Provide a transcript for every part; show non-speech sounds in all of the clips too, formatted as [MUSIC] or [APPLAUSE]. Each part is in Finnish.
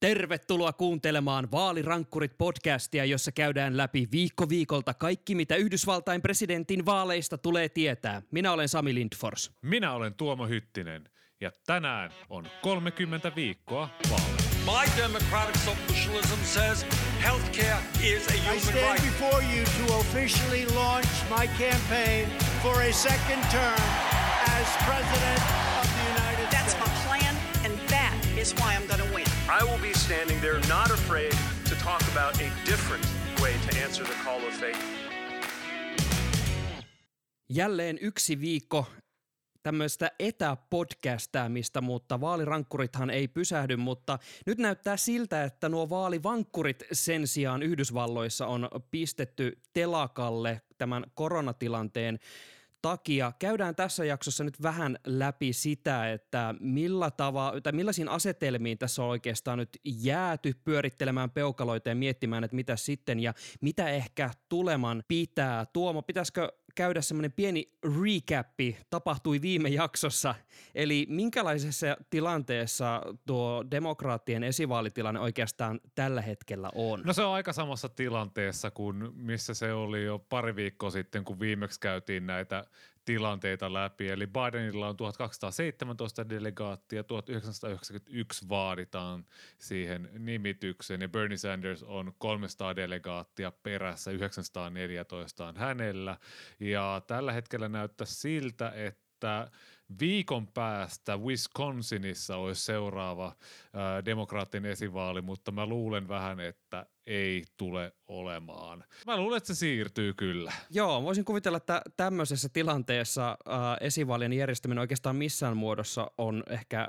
Tervetuloa kuuntelemaan Vaalirankkurit podcastia, jossa käydään läpi viikko viikolta kaikki, mitä Yhdysvaltain presidentin vaaleista tulee tietää. Minä olen Sami Lindfors. Minä olen Tuomo Hyttinen ja tänään on 30 viikkoa vaaleja. My democratic socialism says healthcare is a I human stand right. before you to officially launch my campaign for a second term as President of the United That's States. my plan, and that is why I'm going to win. I will be standing there not afraid to talk about a different way to answer the call of faith. Jälleen yksi viikko tämmöistä etäpodcastaamista, mutta vaalirankkurithan ei pysähdy, mutta nyt näyttää siltä, että nuo vaalivankkurit sen sijaan Yhdysvalloissa on pistetty telakalle tämän koronatilanteen takia. Käydään tässä jaksossa nyt vähän läpi sitä, että millä tava, tai millaisiin asetelmiin tässä on oikeastaan nyt jääty pyörittelemään peukaloita ja miettimään, että mitä sitten ja mitä ehkä tuleman pitää. Tuomo, pitäisikö käydä semmoinen pieni recappi tapahtui viime jaksossa. Eli minkälaisessa tilanteessa tuo demokraattien esivaalitilanne oikeastaan tällä hetkellä on? No se on aika samassa tilanteessa kuin missä se oli jo pari viikkoa sitten, kun viimeksi käytiin näitä tilanteita läpi. Eli Bidenilla on 1217 delegaattia, 1991 vaaditaan siihen nimitykseen ja Bernie Sanders on 300 delegaattia perässä, 914 on hänellä. Ja tällä hetkellä näyttää siltä, että viikon päästä Wisconsinissa olisi seuraava ää, demokraattinen esivaali, mutta mä luulen vähän, että ei tule olemaan. Mä luulen, että se siirtyy kyllä. Joo, voisin kuvitella, että tämmöisessä tilanteessa äh, esivaalien järjestäminen oikeastaan missään muodossa on ehkä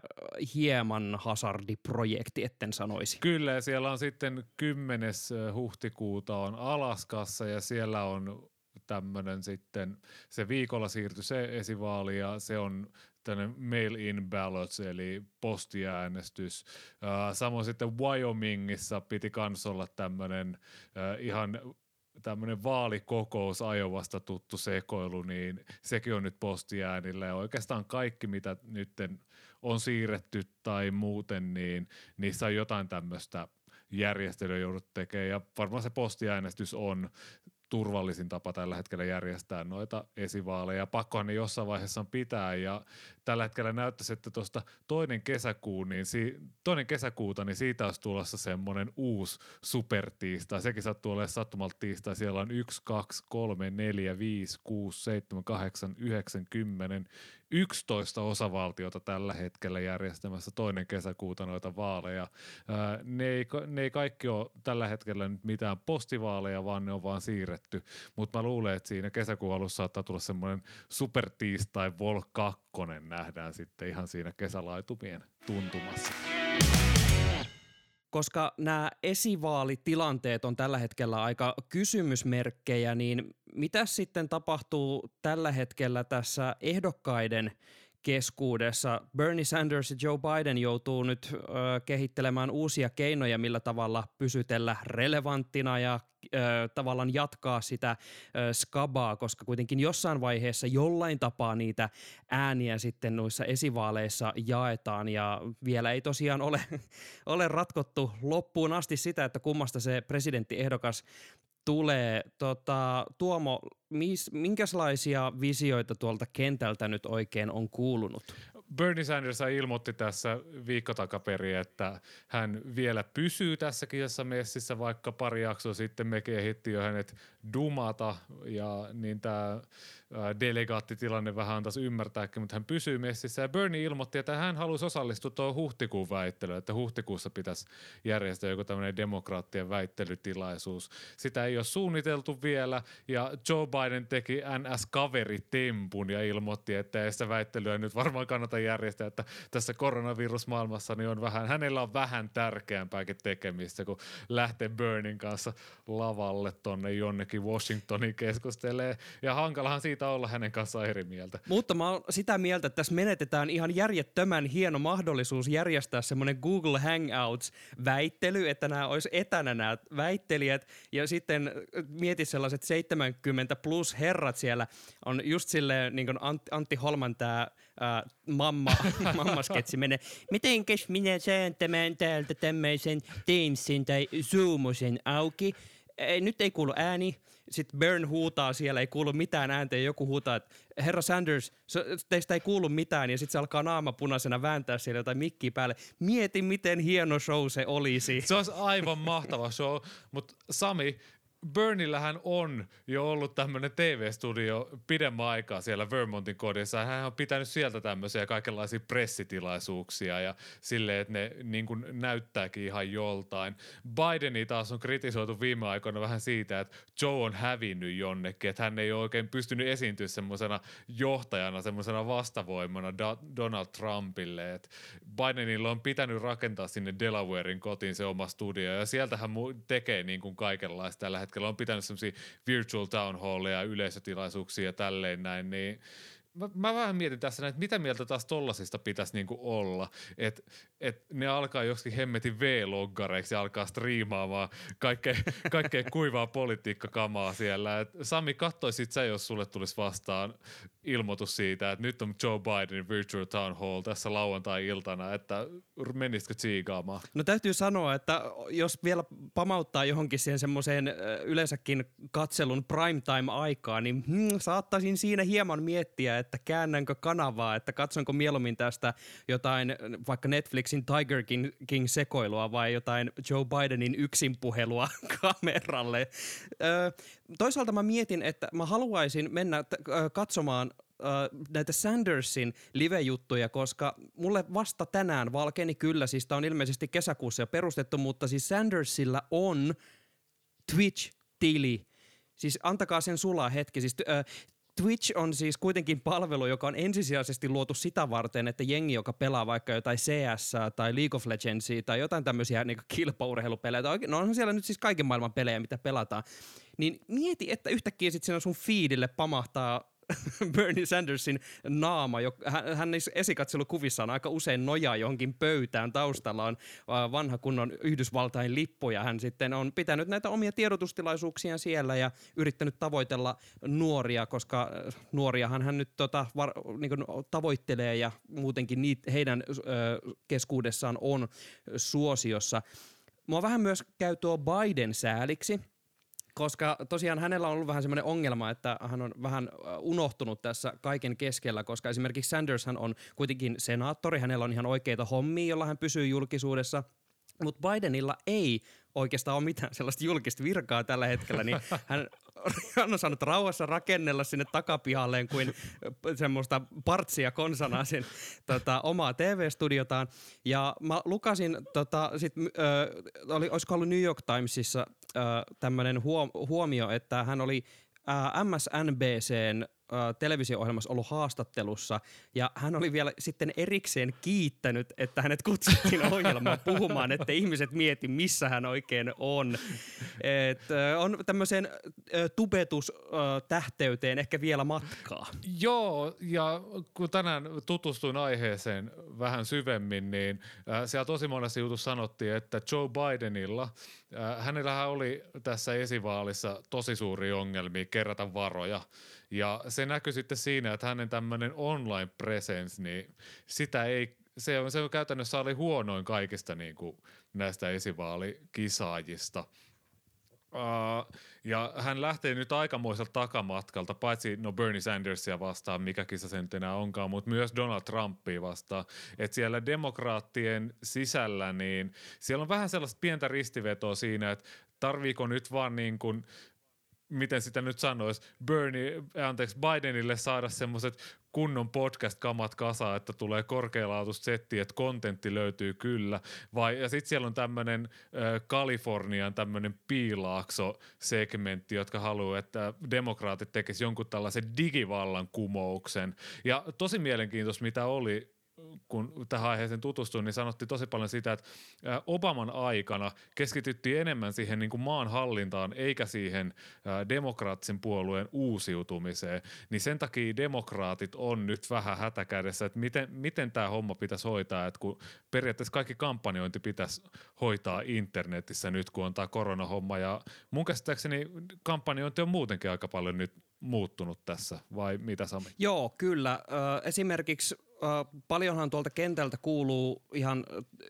hieman hazardiprojekti, etten sanoisi. Kyllä, ja siellä on sitten 10. huhtikuuta on Alaskassa ja siellä on tämmöinen sitten, se viikolla siirtyi se esivaali ja se on tämmöinen mail-in ballots eli postiäänestys. Samoin sitten Wyomingissa piti kans olla tämmöinen ihan tämmöinen vaalikokous ajovasta tuttu sekoilu, niin sekin on nyt postiäänillä ja oikeastaan kaikki, mitä nyt on siirretty tai muuten, niin niissä on jotain tämmöistä järjestelyä joudut tekemään ja varmaan se postiäänestys on turvallisin tapa tällä hetkellä järjestää noita esivaaleja. Pakkohan ne jossain vaiheessa pitää ja tällä hetkellä näyttäisi, että tuosta toinen, kesäkuun, niin si- toinen kesäkuuta, niin siitä olisi tulossa semmoinen uusi supertiistai. Sekin sattuu olemaan sattumalta tiistai. Siellä on 1, 2, 3, 4, 5, 6, 7, 8, 9, 10, 11 osavaltiota tällä hetkellä järjestämässä toinen kesäkuuta noita vaaleja. Ää, ne, ei, ne ei kaikki ole tällä hetkellä nyt mitään postivaaleja, vaan ne on vaan siirretty. Mutta mä luulen, että siinä kesäkuun alussa saattaa tulla semmoinen supertiistai Vol 2 nähdään sitten ihan siinä kesälaitumien tuntumassa. Koska nämä esivaalitilanteet on tällä hetkellä aika kysymysmerkkejä, niin mitä sitten tapahtuu tällä hetkellä tässä ehdokkaiden keskuudessa? Bernie Sanders ja Joe Biden joutuu nyt ö, kehittelemään uusia keinoja, millä tavalla pysytellä relevanttina ja ö, tavallaan jatkaa sitä ö, skabaa, koska kuitenkin jossain vaiheessa jollain tapaa niitä ääniä sitten noissa esivaaleissa jaetaan ja vielä ei tosiaan ole, [LAUGHS] ole ratkottu loppuun asti sitä, että kummasta se presidenttiehdokas tulee. Tota, Tuomo, mis, minkälaisia visioita tuolta kentältä nyt oikein on kuulunut? Bernie Sanders ilmoitti tässä viikko takaperin, että hän vielä pysyy tässä kisassa messissä, vaikka pari jaksoa sitten me kehitti jo hänet dumata ja niin tämä delegaattitilanne vähän antaisi ymmärtääkin, mutta hän pysyy messissä ja Bernie ilmoitti, että hän halusi osallistua tuohon huhtikuun väittelyyn, että huhtikuussa pitäisi järjestää joku tämmöinen demokraattien väittelytilaisuus. Sitä ei ole suunniteltu vielä ja Joe Biden teki NS-kaveritempun ja ilmoitti, että ei sitä väittelyä nyt varmaan kannata järjestää, että tässä koronavirusmaailmassa niin on vähän, hänellä on vähän tärkeämpääkin tekemistä, kun lähtee Burnin kanssa lavalle tonne jonnekin Washingtoniin keskustelee. Ja hankalahan siitä olla hänen kanssaan eri mieltä. Mutta mä oon sitä mieltä, että tässä menetetään ihan järjettömän hieno mahdollisuus järjestää semmoinen Google Hangouts-väittely, että nämä olisi etänä nämä väittelijät ja sitten mieti sellaiset 70 plus herrat siellä on just silleen, niin kuin Antti Holman tämä äh, mamma, [LAUGHS] mammasketsi menee. Mitenkäs minä saan tämän täältä tämmöisen Teamsin tai Zoomosen auki? Ei, nyt ei kuulu ääni. Sitten Byrne huutaa siellä, ei kuulu mitään ääntä ja joku huutaa, että herra Sanders, teistä ei kuulu mitään ja sitten se alkaa naama punaisena vääntää siellä jotain mikkiä päälle. Mieti, miten hieno show se olisi. Se olisi aivan mahtava show, mutta Sami, Burnillähän on jo ollut tämmöinen TV-studio pidemmän aikaa siellä Vermontin kodissa. Hän on pitänyt sieltä tämmöisiä kaikenlaisia pressitilaisuuksia ja silleen, että ne niin kuin näyttääkin ihan joltain. Bideni taas on kritisoitu viime aikoina vähän siitä, että Joe on hävinnyt jonnekin, että hän ei ole oikein pystynyt esiintyä semmoisena johtajana, semmoisena vastavoimana Donald Trumpille. Että Bidenilla on pitänyt rakentaa sinne Delawarein kotiin se oma studio ja sieltä hän tekee niin kuin kaikenlaista tällä hetkellä. On pitänyt semmoisia virtual town halleja ja yleisötilaisuuksia ja tälleen näin, niin mä, mä vähän mietin tässä, että mitä mieltä taas tollasista pitäisi niinku olla, että et ne alkaa joskin hemmetin V-loggareiksi ja alkaa striimaamaan kaikkea, [LAUGHS] kaikkea kuivaa politiikkakamaa siellä. Et Sami, kattoisit sä, jos sulle tulisi vastaan ilmoitus siitä, että nyt on Joe Bidenin virtual town hall tässä lauantai-iltana, että menisitkö tsiikaamaan? No täytyy sanoa, että jos vielä pamauttaa johonkin siihen semmoiseen yleensäkin katselun primetime-aikaan, niin hmm, saattaisin siinä hieman miettiä, että käännänkö kanavaa, että katsonko mieluummin tästä jotain vaikka Netflixin Tiger King, King sekoilua vai jotain Joe Bidenin yksinpuhelua [LAUGHS] kameralle. Toisaalta mä mietin, että mä haluaisin mennä katsomaan näitä Sandersin live-juttuja, koska mulle vasta tänään valkeni kyllä, siis tämä on ilmeisesti kesäkuussa jo perustettu, mutta siis Sandersilla on Twitch-tili. Siis antakaa sen sulaa hetki. Siis, äh, Twitch on siis kuitenkin palvelu, joka on ensisijaisesti luotu sitä varten, että jengi, joka pelaa vaikka jotain CS tai League of Legendsia tai jotain tämmöisiä niin kilpaurheilupelejä, tai no on siellä nyt siis kaiken maailman pelejä, mitä pelataan, niin mieti, että yhtäkkiä sitten siinä sun feedille pamahtaa [LAUGHS] Bernie Sandersin naama. Hän, hän esikatselukuvissaan aika usein nojaa johonkin pöytään. Taustalla on vanha kunnon Yhdysvaltain lippu ja hän sitten on pitänyt näitä omia tiedotustilaisuuksia siellä ja yrittänyt tavoitella nuoria, koska nuoriahan hän nyt tota, var, niin tavoittelee ja muutenkin niitä, heidän ö, keskuudessaan on suosiossa. Mua vähän myös käy tuo Biden sääliksi – koska tosiaan hänellä on ollut vähän semmoinen ongelma, että hän on vähän unohtunut tässä kaiken keskellä, koska esimerkiksi Sanders hän on kuitenkin senaattori, hänellä on ihan oikeita hommia, jolla hän pysyy julkisuudessa, mutta Bidenilla ei oikeastaan ole mitään sellaista julkista virkaa tällä hetkellä, niin [LAUGHS] hän on saanut rauhassa rakennella sinne takapihalleen kuin semmoista partsia konsana sen tota, omaa TV-studiotaan. Ja mä lukasin, tota, sit, ö, oli, olisiko ollut New York Timesissa tämmöinen huom- huomio, että hän oli ä, MSNBCn televisio-ohjelmassa ollut haastattelussa ja hän oli vielä sitten erikseen kiittänyt, että hänet kutsuttiin [LAUGHS] ohjelmaan puhumaan, että ihmiset mieti, missä hän oikein on. Et, on tämmöiseen tubetustähteyteen ehkä vielä matkaa. Joo, ja kun tänään tutustuin aiheeseen vähän syvemmin, niin siellä tosi monessa jutussa sanottiin, että Joe Bidenilla, äh, hänellähän oli tässä esivaalissa tosi suuri ongelmia kerätä varoja – ja se näkyy sitten siinä, että hänen tämmöinen online presence, niin sitä ei, se on, se on käytännössä oli huonoin kaikista niin kuin näistä esivaalikisaajista. Uh, ja hän lähtee nyt aikamoiselta takamatkalta, paitsi no Bernie Sandersia vastaan, mikä kisa sen enää onkaan, mutta myös Donald Trumpia vastaan. Että siellä demokraattien sisällä, niin siellä on vähän sellaista pientä ristivetoa siinä, että tarviiko nyt vaan niin kuin miten sitä nyt sanoisi, Bernie, anteeksi, Bidenille saada semmoiset kunnon podcast-kamat kasaan, että tulee korkealaatuista settiä, että kontentti löytyy kyllä. Vai, ja sitten siellä on tämmöinen Kalifornian tämmöinen piilaakso-segmentti, jotka haluaa, että demokraatit tekisivät jonkun tällaisen digivallan kumouksen. Ja tosi mielenkiintoista, mitä oli kun tähän aiheeseen tutustuin, niin sanottiin tosi paljon sitä, että Obaman aikana keskityttiin enemmän siihen niin kuin maan hallintaan eikä siihen demokraattisen puolueen uusiutumiseen. Niin sen takia demokraatit on nyt vähän hätäkädessä, että miten, miten tämä homma pitäisi hoitaa, että kun periaatteessa kaikki kampanjointi pitäisi hoitaa internetissä nyt, kun on tämä koronahomma ja mun käsittääkseni kampanjointi on muutenkin aika paljon nyt muuttunut tässä vai mitä Sami? Joo, kyllä. Esimerkiksi paljonhan tuolta kentältä kuuluu ihan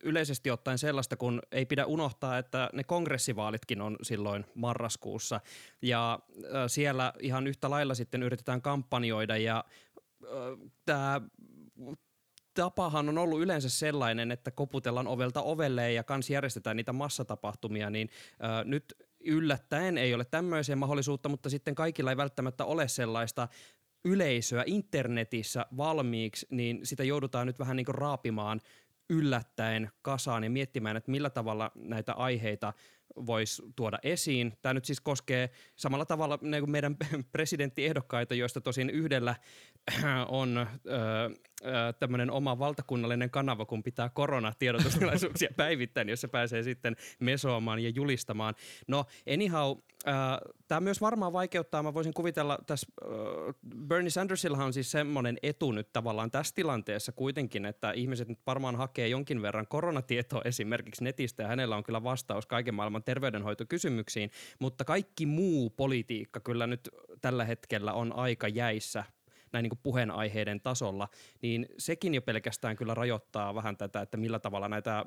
yleisesti ottaen sellaista, kun ei pidä unohtaa, että ne kongressivaalitkin on silloin marraskuussa. Ja siellä ihan yhtä lailla sitten yritetään kampanjoida ja tämä tapahan on ollut yleensä sellainen, että koputellaan ovelta ovelle ja kans järjestetään niitä massatapahtumia, niin nyt yllättäen ei ole tämmöisiä mahdollisuutta, mutta sitten kaikilla ei välttämättä ole sellaista yleisöä internetissä valmiiksi, niin sitä joudutaan nyt vähän niin kuin raapimaan yllättäen kasaan ja miettimään, että millä tavalla näitä aiheita voisi tuoda esiin. Tämä nyt siis koskee samalla tavalla niin kuin meidän [LAUGHS] presidenttiehdokkaita, joista tosin yhdellä [CLEARS THROAT] on tämmöinen oma valtakunnallinen kanava, kun pitää koronatiedotustilaisuuksia [LAUGHS] päivittäin, jossa pääsee sitten mesoamaan ja julistamaan. No anyhow, tämä myös varmaan vaikeuttaa, mä voisin kuvitella, tässä Bernie Sandersillahan on siis semmoinen etu nyt tavallaan tässä tilanteessa kuitenkin, että ihmiset nyt varmaan hakee jonkin verran koronatietoa esimerkiksi netistä, ja hänellä on kyllä vastaus kaiken maailman terveydenhoitokysymyksiin, mutta kaikki muu politiikka kyllä nyt tällä hetkellä on aika jäissä näin niin kuin puheenaiheiden tasolla, niin sekin jo pelkästään kyllä rajoittaa vähän tätä, että millä tavalla näitä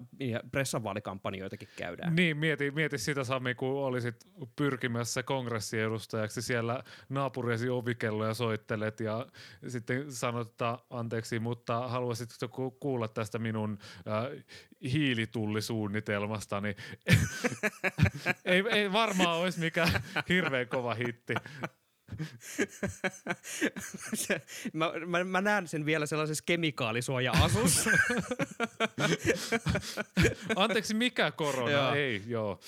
pressavaalikampanjoitakin käydään. Niin, mieti, mieti sitä Sami, kun olisit pyrkimässä kongressiedustajaksi siellä naapuriesi ovikelloja soittelet ja sitten sanot, että anteeksi, mutta haluaisitko kuulla tästä minun äh, hiilitullisuunnitelmasta, niin [LAUGHS] ei, ei varmaan olisi mikään hirveän kova hitti. [LAUGHS] mä, mä, mä näen sen vielä sellaisessa kemikaalisuoja-asussa. [LAUGHS] Anteeksi, mikä korona? Joo. Ei, joo.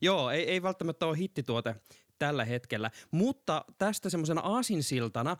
joo, ei, ei välttämättä ole hittituote tällä hetkellä. Mutta tästä semmoisena aasinsiltana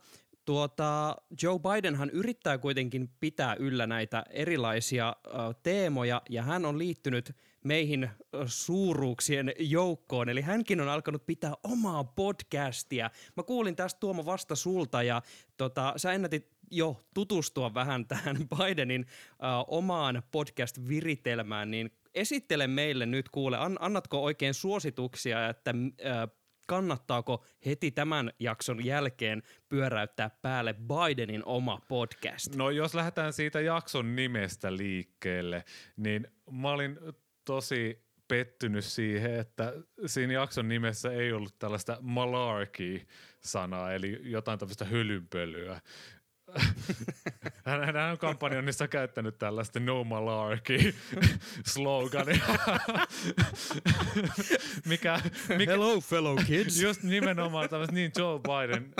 Tuota, Joe Bidenhan yrittää kuitenkin pitää yllä näitä erilaisia uh, teemoja ja hän on liittynyt meihin suuruuksien joukkoon. Eli hänkin on alkanut pitää omaa podcastia. Mä kuulin tästä Tuomo vasta sulta ja tota, sä ennätit jo tutustua vähän tähän [LAUGHS] Bidenin uh, omaan podcast-viritelmään, niin esittele meille nyt kuule, an, annatko oikein suosituksia, että uh, kannattaako heti tämän jakson jälkeen pyöräyttää päälle Bidenin oma podcast? No jos lähdetään siitä jakson nimestä liikkeelle, niin mä olin tosi pettynyt siihen, että siinä jakson nimessä ei ollut tällaista malarkey-sanaa, eli jotain tällaista hölynpölyä. hän, hän on kampanjonissa käyttänyt tällaista no malarkey slogania. mikä, mikä, Hello fellow kids. Just nimenomaan tämmöistä niin Joe Biden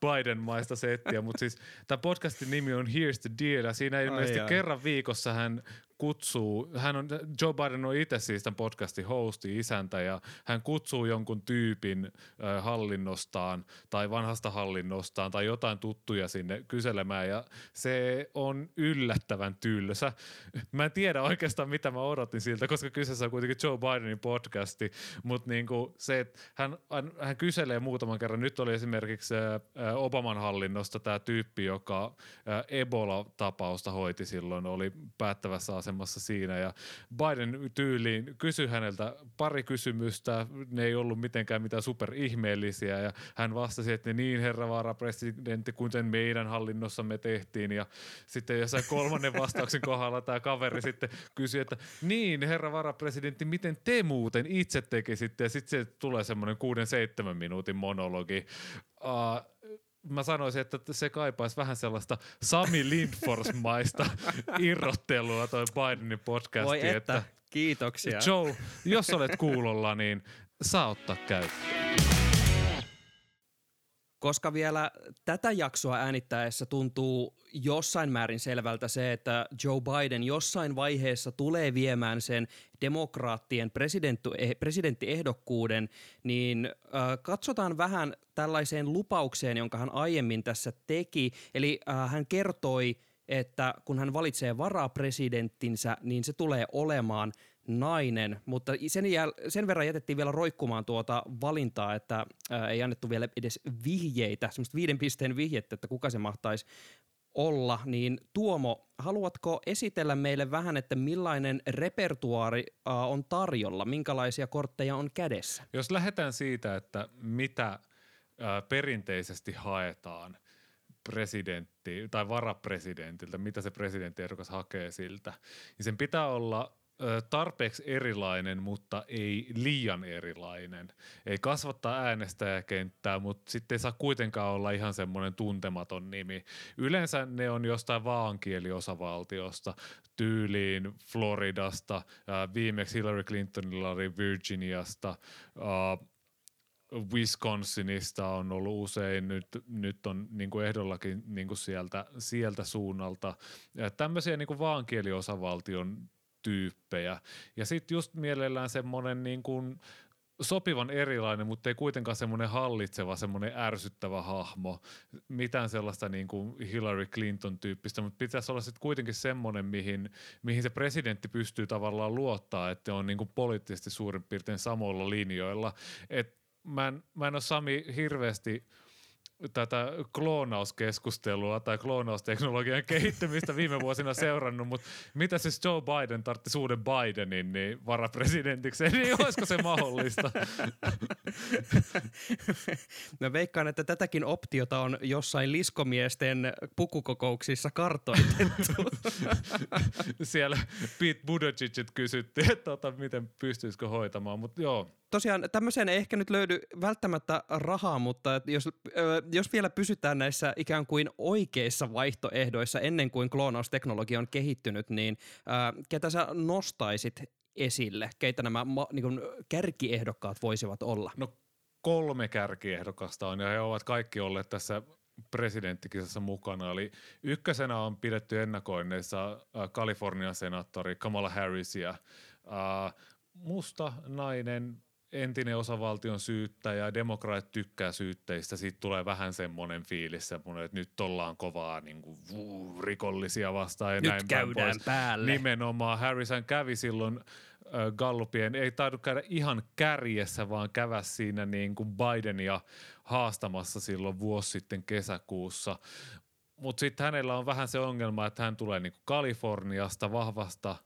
Biden-maista settiä, mutta siis tämä podcastin nimi on Here's the Deal ja siinä ilmeisesti ai, ai. kerran viikossa hän kutsuu, hän on, Joe Biden on itse siis tämän podcastin hosti, isäntä, ja hän kutsuu jonkun tyypin äh, hallinnostaan tai vanhasta hallinnostaan tai jotain tuttuja sinne kyselemään, ja se on yllättävän tylsä. Mä en tiedä oikeastaan, mitä mä odotin siltä, koska kyseessä on kuitenkin Joe Bidenin podcasti, mutta niinku se, että hän, hän, kyselee muutaman kerran. Nyt oli esimerkiksi äh, Obaman hallinnosta tämä tyyppi, joka Ebola-tapausta hoiti silloin, oli päättävässä asemassa asemassa siinä. Ja Biden tyyliin kysyi häneltä pari kysymystä, ne ei ollut mitenkään mitään superihmeellisiä. Ja hän vastasi, että niin herra varapresidentti, kuten meidän hallinnossamme tehtiin. Ja sitten jossain kolmannen vastauksen kohdalla tämä kaveri sitten kysyi, että niin herra varapresidentti, miten te muuten itse tekisitte? Ja sitten se tulee semmoinen kuuden seitsemän minuutin monologi. Uh, mä sanoisin, että se kaipaisi vähän sellaista Sami Lindfors-maista [LAUGHS] irrottelua toi Bidenin podcasti. Voi että, että kiitoksia. Joe, jos olet kuulolla, niin saa ottaa käyttöön. Koska vielä tätä jaksoa äänittäessä tuntuu jossain määrin selvältä se, että Joe Biden jossain vaiheessa tulee viemään sen demokraattien presidenttiehdokkuuden, niin äh, katsotaan vähän tällaiseen lupaukseen, jonka hän aiemmin tässä teki. Eli äh, hän kertoi, että kun hän valitsee varapresidenttinsä, niin se tulee olemaan – nainen, mutta sen, jäl- sen verran jätettiin vielä roikkumaan tuota valintaa, että ää, ei annettu vielä edes vihjeitä, semmoista viiden pisteen vihjettä, että kuka se mahtaisi olla, niin Tuomo, haluatko esitellä meille vähän, että millainen repertuaari äh, on tarjolla, minkälaisia kortteja on kädessä? Jos lähdetään siitä, että mitä ää, perinteisesti haetaan presidentti tai varapresidentiltä, mitä se presidenttiehdokas hakee siltä, niin sen pitää olla tarpeeksi erilainen, mutta ei liian erilainen. Ei kasvattaa äänestäjäkenttää, mutta sitten ei saa kuitenkaan olla ihan semmoinen tuntematon nimi. Yleensä ne on jostain vaankieliosavaltiosta, tyyliin Floridasta, viimeksi Hillary Clintonilla oli Virginiasta, Wisconsinista on ollut usein, nyt, nyt on niin kuin ehdollakin niin kuin sieltä, sieltä suunnalta. Tämmöisiä niin kuin vaankieliosavaltion tyyppejä. Ja sitten just mielellään semmoinen niin kuin sopivan erilainen, mutta ei kuitenkaan semmoinen hallitseva, semmoinen ärsyttävä hahmo. Mitään sellaista niin kuin Hillary Clinton-tyyppistä, mutta pitäisi olla sitten kuitenkin semmoinen, mihin, mihin se presidentti pystyy tavallaan luottaa, että on niin kuin poliittisesti suurin piirtein samoilla linjoilla. Et mä, en, mä en ole Sami hirveästi – tätä kloonauskeskustelua tai kloonausteknologian kehittymistä viime vuosina seurannut, mutta mitä siis Joe Biden tartti uuden Bidenin niin varapresidentiksi, niin olisiko se mahdollista? [LAUGHS] Mä veikkaan, että tätäkin optiota on jossain liskomiesten pukukokouksissa kartoitettu. [LAUGHS] Siellä Pete Buttigiegit kysyttiin, että tota, miten pystyisikö hoitamaan, mutta joo, tosiaan tämmöiseen ei ehkä nyt löydy välttämättä rahaa, mutta jos, jos vielä pysytään näissä ikään kuin oikeissa vaihtoehdoissa ennen kuin kloonausteknologia on kehittynyt, niin ketä sä nostaisit esille? Keitä nämä niin kuin, kärkiehdokkaat voisivat olla? No kolme kärkiehdokasta on ja he ovat kaikki olleet tässä presidenttikisassa mukana. Eli ykkösenä on pidetty ennakoinneissa Kalifornian senaattori Kamala Harris ja musta nainen entinen osavaltion syyttäjä, demokraat tykkää syytteistä, siitä tulee vähän semmoinen fiilis, semmoinen, että nyt ollaan kovaa niin kuin, vuu, rikollisia vastaan ja nyt näin käydään pois. päälle. Nimenomaan Harrison kävi silloin äh, Gallupien, ei taidu käydä ihan kärjessä, vaan kävä siinä niin kuin Bidenia haastamassa silloin vuosi sitten kesäkuussa. Mutta sitten hänellä on vähän se ongelma, että hän tulee niin kuin Kaliforniasta, vahvasta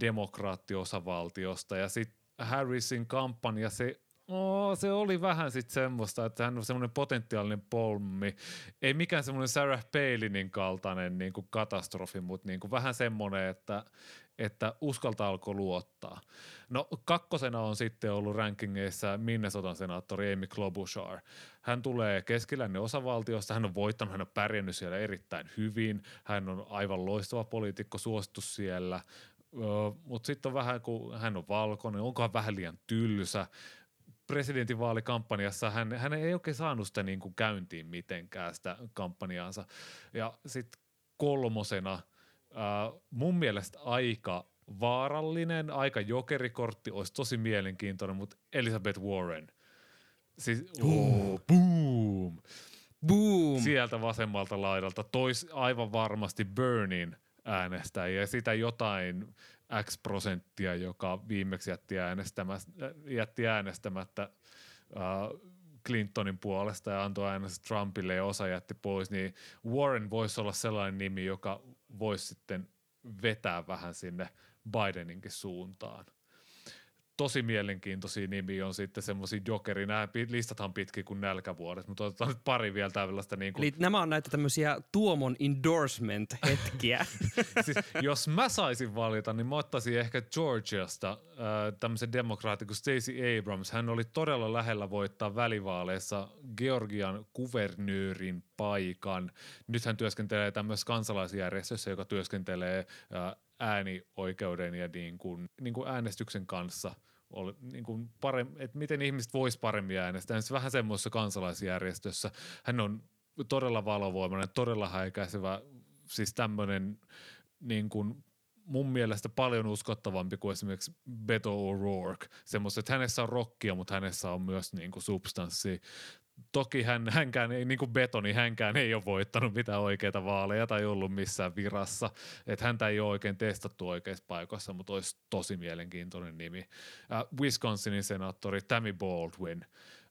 demokraattiosavaltiosta ja sitten Harrisin kampanja, se Oh, se oli vähän sitten semmoista, että hän on semmoinen potentiaalinen pommi. Ei mikään semmoinen Sarah Palinin kaltainen niin kuin katastrofi, mutta niin kuin vähän semmoinen, että, että uskalta alkoi luottaa. No kakkosena on sitten ollut rankingeissa Minnesotan senaattori Amy Klobuchar. Hän tulee keskilännen osavaltiosta, hän on voittanut, hän on pärjännyt siellä erittäin hyvin, hän on aivan loistava poliitikko, suosittu siellä – mutta sitten on vähän, kun hän on valkoinen, onkohan vähän liian tylsä. Presidentinvaalikampanjassa hän, hän ei oikein saanut sitä niin kuin käyntiin mitenkään sitä kampanjaansa. Ja sitten kolmosena äh, mun mielestä aika vaarallinen, aika jokerikortti, olisi tosi mielenkiintoinen, mutta Elizabeth Warren. Siis, oh, boom. Boom. Sieltä vasemmalta laidalta tois aivan varmasti Burnin äänestäjiä ja sitä jotain X prosenttia, joka viimeksi jätti, äänestämättä, jätti äänestämättä äh, Clintonin puolesta ja antoi äänestä Trumpille ja osa jätti pois, niin Warren voisi olla sellainen nimi, joka voisi sitten vetää vähän sinne Bideninkin suuntaan tosi mielenkiintoisia nimiä on sitten semmoisia jokeri. Nämä listathan pitki kuin nälkävuodet, mutta otetaan nyt pari vielä tällaista. Niin kuin... Eli nämä on näitä tämmöisiä Tuomon endorsement-hetkiä. [LAUGHS] siis, jos mä saisin valita, niin mä ottaisin ehkä Georgiasta äh, tämmöisen demokraatin kuin Stacey Abrams. Hän oli todella lähellä voittaa välivaaleissa Georgian kuvernöörin paikan. Nyt hän työskentelee tämmöisessä kansalaisjärjestössä, joka työskentelee äänioikeuden ja niin kuin, niin kuin äänestyksen kanssa oli, niin kuin paremmin, että miten ihmiset vois paremmin äänestää. Se vähän semmoisessa kansalaisjärjestössä. Hän on todella valovoimainen, todella häikäisevä, siis tämmöinen niin kuin mun mielestä paljon uskottavampi kuin esimerkiksi Beto O'Rourke. Semmoista, että hänessä on rockia, mutta hänessä on myös niin kuin substanssia toki hän, hänkään ei, niin kuin Betoni, hänkään ei ole voittanut mitään oikeita vaaleja tai ollut missään virassa. Että häntä ei ole oikein testattu oikeissa paikoissa, mutta olisi tosi mielenkiintoinen nimi. Uh, Wisconsinin senaattori Tammy Baldwin.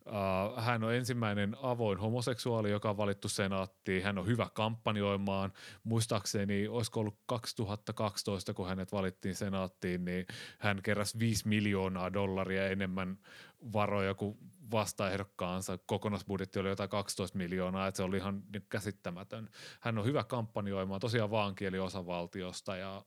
Uh, hän on ensimmäinen avoin homoseksuaali, joka on valittu senaattiin. Hän on hyvä kampanjoimaan. Muistaakseni, olisiko ollut 2012, kun hänet valittiin senaattiin, niin hän keräsi 5 miljoonaa dollaria enemmän varoja kuin vastaehdokkaansa. Kokonaisbudjetti oli jotain 12 miljoonaa, että se oli ihan käsittämätön. Hän on hyvä kampanjoimaan, tosiaan vaankieli osavaltiosta ja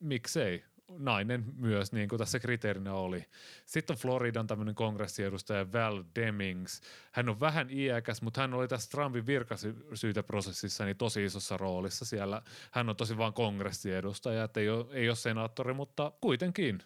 miksei nainen myös, niin kuin tässä kriteerinä oli. Sitten on Floridan tämmöinen kongressiedustaja Val Demings. Hän on vähän iäkäs, mutta hän oli tässä Trumpin virkasyyteprosessissa niin tosi isossa roolissa siellä. Hän on tosi vaan kongressiedustaja, että ei ole, ei ole senaattori, mutta kuitenkin.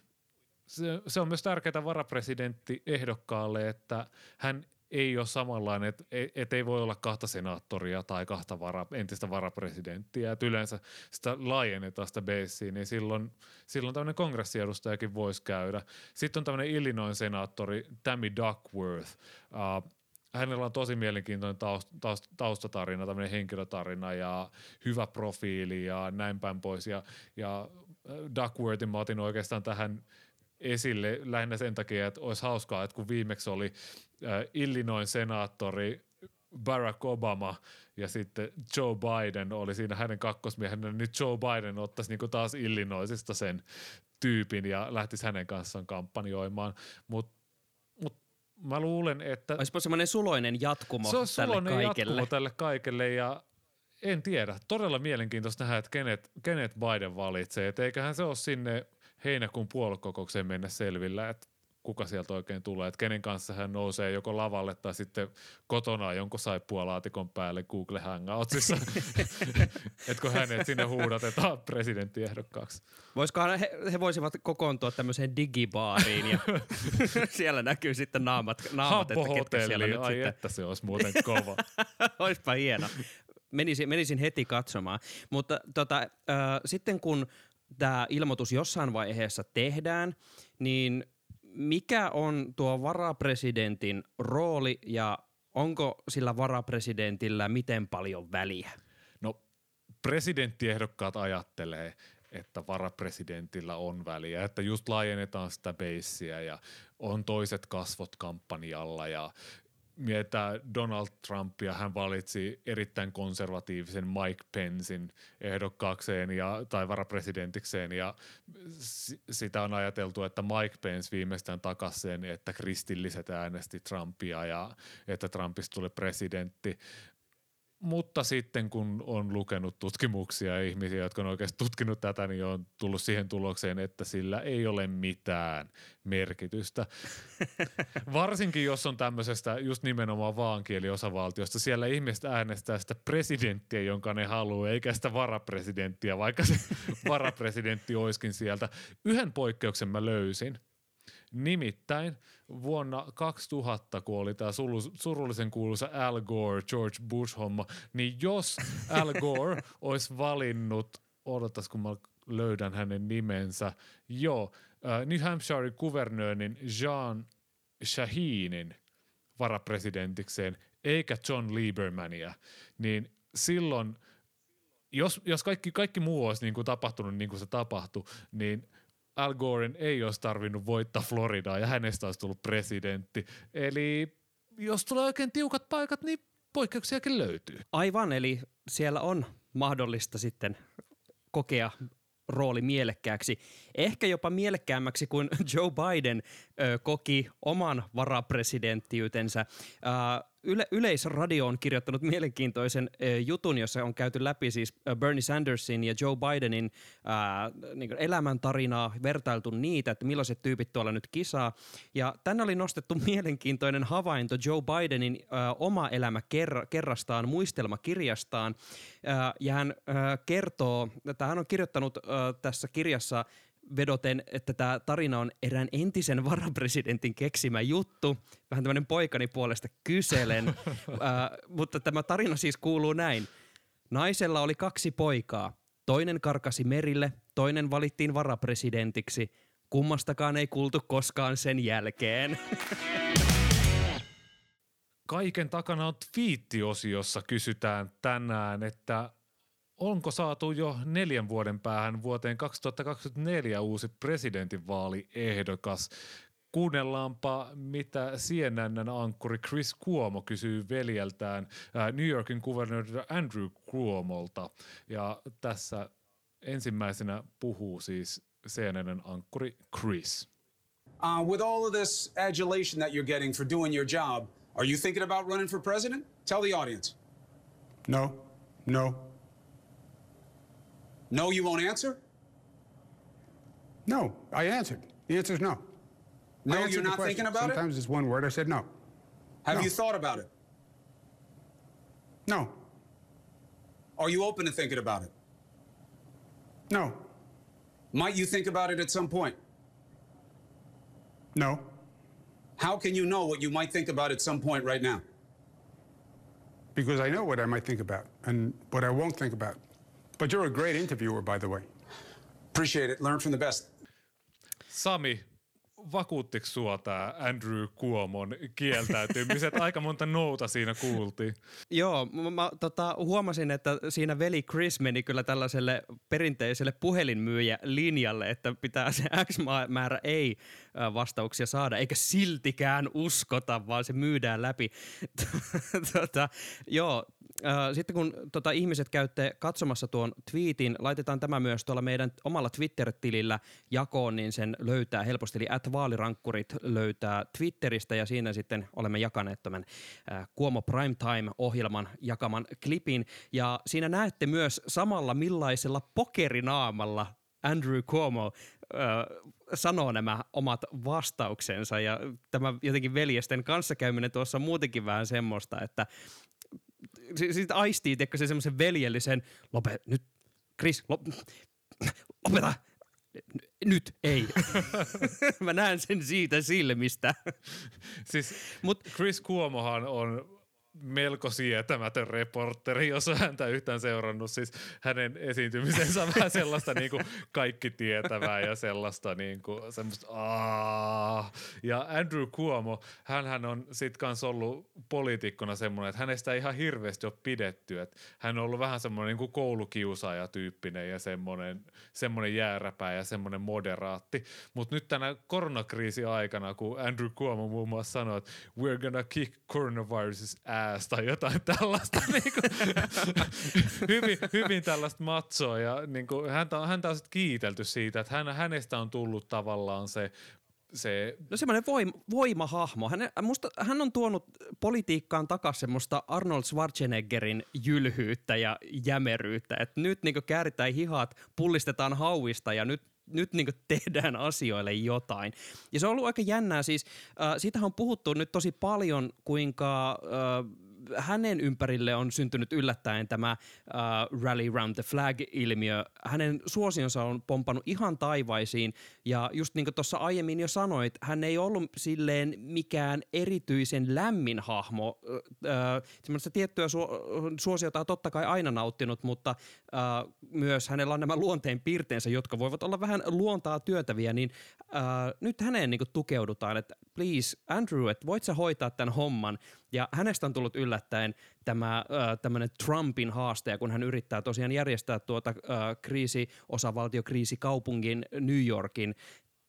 Se, se on myös tärkeää varapresidentti ehdokkaalle, että hän ei ole samanlainen, että et ei voi olla kahta senaattoria tai kahta vara, entistä varapresidenttiä. Et yleensä sitä laajennetaan sitä basea, niin silloin, silloin tämmöinen kongressiedustajakin voisi käydä. Sitten on tämmöinen Illinois senaattori Tammy Duckworth. Uh, hänellä on tosi mielenkiintoinen taust, taust, taustatarina, tämmöinen henkilötarina ja hyvä profiili ja näin päin pois. Ja, ja Duckworthin mä otin oikeastaan tähän esille lähinnä sen takia, että olisi hauskaa, että kun viimeksi oli Illinois senaattori Barack Obama ja sitten Joe Biden oli siinä hänen kakkosmiehenä, niin nyt Joe Biden ottaisi niin taas Illinoisista sen tyypin ja lähtisi hänen kanssaan kampanjoimaan, mutta mut mä luulen, että... Olisipa semmoinen suloinen jatkumo se on tälle suloinen kaikelle. jatkumo tälle kaikelle ja en tiedä. Todella mielenkiintoista nähdä, että kenet, kenet Biden valitsee. Et eiköhän se ole sinne heinäkuun puoluekokoukseen mennä selvillä, että kuka sieltä oikein tulee, että kenen kanssa hän nousee joko lavalle tai sitten kotona jonkun saippualaatikon päälle Google Hangoutsissa, [LAUGHS] että kun hänet sinne huudatetaan presidenttiehdokkaaksi. Voisikohan he, he voisivat kokoontua tämmöiseen digibaariin ja [LAUGHS] siellä näkyy sitten naamat, naamat että ketkä siellä nyt ai sitten että se olisi muuten kova. [LAUGHS] Olisipa hieno. Menisin, menisin heti katsomaan. Mutta tota, äh, sitten kun tämä ilmoitus jossain vaiheessa tehdään, niin mikä on tuo varapresidentin rooli ja onko sillä varapresidentillä miten paljon väliä? No presidenttiehdokkaat ajattelee, että varapresidentillä on väliä, että just laajennetaan sitä beissiä ja on toiset kasvot kampanjalla ja mietitään Donald Trumpia, hän valitsi erittäin konservatiivisen Mike Pencein ehdokkaakseen ja, tai varapresidentikseen ja s- sitä on ajateltu, että Mike Pence viimeistään takasi sen, että kristilliset äänesti Trumpia ja että Trumpista tuli presidentti. Mutta sitten kun on lukenut tutkimuksia ja ihmisiä, jotka on oikeasti tutkinut tätä, niin on tullut siihen tulokseen, että sillä ei ole mitään merkitystä. [LAUGHS] Varsinkin jos on tämmöisestä just nimenomaan vaankieliosavaltiosta, siellä ihmiset äänestää sitä presidenttiä, jonka ne haluaa, eikä sitä varapresidenttiä, vaikka se [LAUGHS] varapresidentti olisikin sieltä. Yhden poikkeuksen mä löysin. Nimittäin vuonna 2000, kun oli tämä surullisen kuuluisa Al Gore, George Bush-homma, niin jos Al Gore [LAUGHS] olisi valinnut, odotas kun mä löydän hänen nimensä, joo, äh, New Hampshire kuvernöörin Jean Shaheenin varapresidentikseen, eikä John Liebermania, niin silloin, jos, jos kaikki, kaikki muu olisi niin kuin tapahtunut niin kuin se tapahtui, niin Al Goren ei olisi tarvinnut voittaa Floridaa ja hänestä olisi tullut presidentti. Eli jos tulee oikein tiukat paikat, niin poikkeuksiakin löytyy. Aivan, eli siellä on mahdollista sitten kokea rooli mielekkääksi. Ehkä jopa mielekkäämmäksi kuin [LAUGHS] Joe Biden ö, koki oman varapresidenttiytensä. Ö, Yle, Yleisradio on kirjoittanut mielenkiintoisen ö, jutun, jossa on käyty läpi siis Bernie Sandersin ja Joe Bidenin ö, niin elämäntarinaa, vertailtu niitä, että millaiset tyypit tuolla nyt kisaa. Ja tänne oli nostettu mielenkiintoinen havainto Joe Bidenin ö, oma elämä kerra, kerrastaan muistelmakirjastaan. Ö, ja hän ö, kertoo, että hän on kirjoittanut ö, tässä kirjassa vedoten, että tämä tarina on erään entisen varapresidentin keksimä juttu. Vähän tämmöinen poikani puolesta kyselen. [LAUGHS] äh, mutta tämä tarina siis kuuluu näin. Naisella oli kaksi poikaa. Toinen karkasi merille, toinen valittiin varapresidentiksi. Kummastakaan ei kuultu koskaan sen jälkeen. Kaiken takana on twiittiosiossa kysytään tänään, että onko saatu jo neljän vuoden päähän vuoteen 2024 uusi presidentinvaaliehdokas? Kuunnellaanpa, mitä CNN-ankkuri Chris Cuomo kysyy veljeltään New Yorkin kuvernööri Andrew Cuomolta. Ja tässä ensimmäisenä puhuu siis CNN-ankkuri Chris. Uh, with all of this adulation that you're getting for doing your job, are you thinking about running for president? Tell the audience. No, no, No, you won't answer? no. I answered. The answer is no. No, you're not thinking about it? Sometimes it's one word. I said no. Have No. you thought about it? No, Are you open to thinking about it? no, Might you think about it at some point? no. How can you know what you might think about at some point right now? Because I know what I might think about and what I won't think about. But you're a great interviewer, by the way. Appreciate it. Learn from the best. Sami, vakuuttiko sua tämä Andrew Cuomon kieltäytymiset? [LAUGHS] Aika monta nouta siinä kuultiin. Joo, mä, mä tota, huomasin, että siinä veli Chris meni kyllä tällaiselle perinteiselle puhelinmyyjä linjalle, että pitää se X määrä ei vastauksia saada, eikä siltikään uskota, vaan se myydään läpi. [LAUGHS] tota, joo, sitten kun tota, ihmiset käytte katsomassa tuon tweetin, laitetaan tämä myös tuolla meidän omalla Twitter-tilillä jakoon, niin sen löytää helposti. Eli at vaalirankkurit löytää Twitteristä ja siinä sitten olemme jakaneet tämän äh, Kuomo Primetime-ohjelman jakaman klipin. Ja siinä näette myös samalla millaisella pokerinaamalla Andrew Cuomo äh, sanoo nämä omat vastauksensa ja tämä jotenkin veljesten kanssakäyminen tuossa on muutenkin vähän semmoista, että si- siitä aistii tiedätkö, se semmoisen veljellisen, lope, nyt, Chris, lop, lopeta, nyt ei. [LAUGHS] Mä näen sen siitä silmistä. Siis Mut Chris Cuomohan on melko sietämätön reporteri, jos on häntä yhtään seurannut. Siis hänen esiintymisensä on vähän sellaista niin kuin kaikki tietävää ja sellaista niin kuin, semmoista aah. Ja Andrew Cuomo, hän on sit kans ollut poliitikkona semmoinen, että hänestä ei ihan hirveästi ole pidetty. Että hän on ollut vähän semmoinen niin koulukiusaaja tyyppinen ja semmoinen, semmoinen jääräpää ja semmoinen moderaatti. Mutta nyt tänä koronakriisi aikana, kun Andrew Cuomo muun muassa sanoi, että we're gonna kick coronavirus's ass tai jotain tällaista. [LAUGHS] niin kuin, [LAUGHS] hyvin, hyvin tällaista matsoa ja niin kuin, häntä, häntä on sit kiitelty siitä, että hän, hänestä on tullut tavallaan se se No semmoinen voim, voimahahmo. Hän, musta, hän on tuonut politiikkaan takaisin semmoista Arnold Schwarzeneggerin jylhyyttä ja jämeryyttä. Että nyt niinku kääritään hihat, pullistetaan hauista ja nyt nyt niin tehdään asioille jotain. Ja se on ollut aika jännää. Siis, äh, siitähän on puhuttu nyt tosi paljon, kuinka äh, hänen ympärille on syntynyt yllättäen tämä uh, Rally Round the Flag-ilmiö. Hänen suosionsa on pompannut ihan taivaisiin ja just niin kuin tuossa aiemmin jo sanoit, hän ei ollut silleen mikään erityisen lämmin hahmo. Uh, semmoista tiettyä su- suosiota on totta kai aina nauttinut, mutta uh, myös hänellä on nämä luonteen piirteensä, jotka voivat olla vähän luontaa työtäviä, niin uh, nyt häneen niin tukeudutaan, että please Andrew, että voit sä hoitaa tämän homman. Ja hänestä on tullut yllättäen tämä äh, tämmöinen Trumpin haaste, kun hän yrittää tosiaan järjestää tuota äh, kriisi, osavaltiokriisikaupungin New Yorkin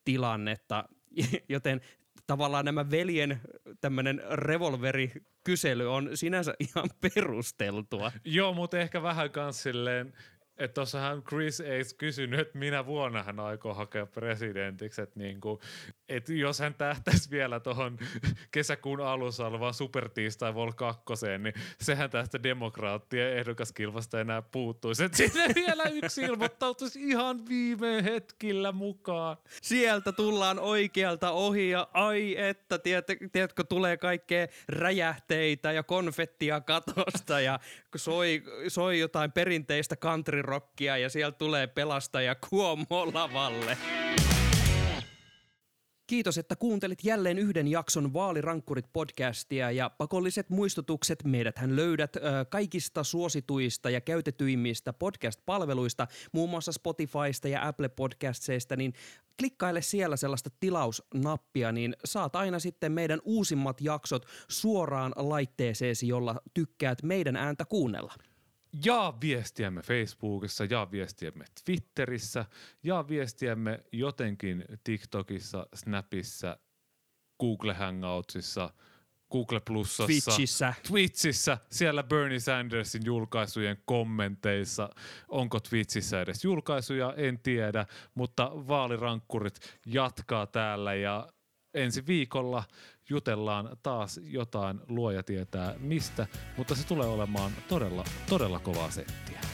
tilannetta, [LAUGHS] joten tavallaan nämä veljen tämmöinen revolverikysely on sinänsä ihan perusteltua. Joo, mutta ehkä vähän kans silleen, että tuossahan Chris ei kysynyt, että minä vuonna hän aikoo hakea presidentiksi, että niinku, et jos hän tähtäisi vielä tuohon kesäkuun alussa olevaan supertiistai Vol 2, niin sehän tästä demokraattien ehdokaskilvasta enää puuttuisi. Että sinne vielä yksi ilmoittautuisi ihan viime hetkillä mukaan. Sieltä tullaan oikealta ohi ja ai että, tiedätkö, tulee kaikkea räjähteitä ja konfettia katosta ja soi, soi jotain perinteistä countryrockia ja sieltä tulee pelastaja Kuomo lavalle. Kiitos, että kuuntelit jälleen yhden jakson Vaalirankkurit-podcastia ja pakolliset muistutukset meidäthän löydät ö, kaikista suosituista ja käytetyimmistä podcast-palveluista, muun muassa Spotifysta ja Apple Podcastseista, niin klikkaile siellä sellaista tilausnappia, niin saat aina sitten meidän uusimmat jaksot suoraan laitteeseesi, jolla tykkäät meidän ääntä kuunnella. Jaa viestiämme Facebookissa, jaa viestiämme Twitterissä, jaa viestiämme jotenkin TikTokissa, Snapissa, Google Hangoutsissa, Google Plusassa, Twitchissä. Twitchissä, siellä Bernie Sandersin julkaisujen kommenteissa. Onko Twitchissä edes julkaisuja, en tiedä, mutta vaalirankkurit jatkaa täällä ja ensi viikolla jutellaan taas jotain luoja tietää mistä, mutta se tulee olemaan todella, todella kovaa settiä.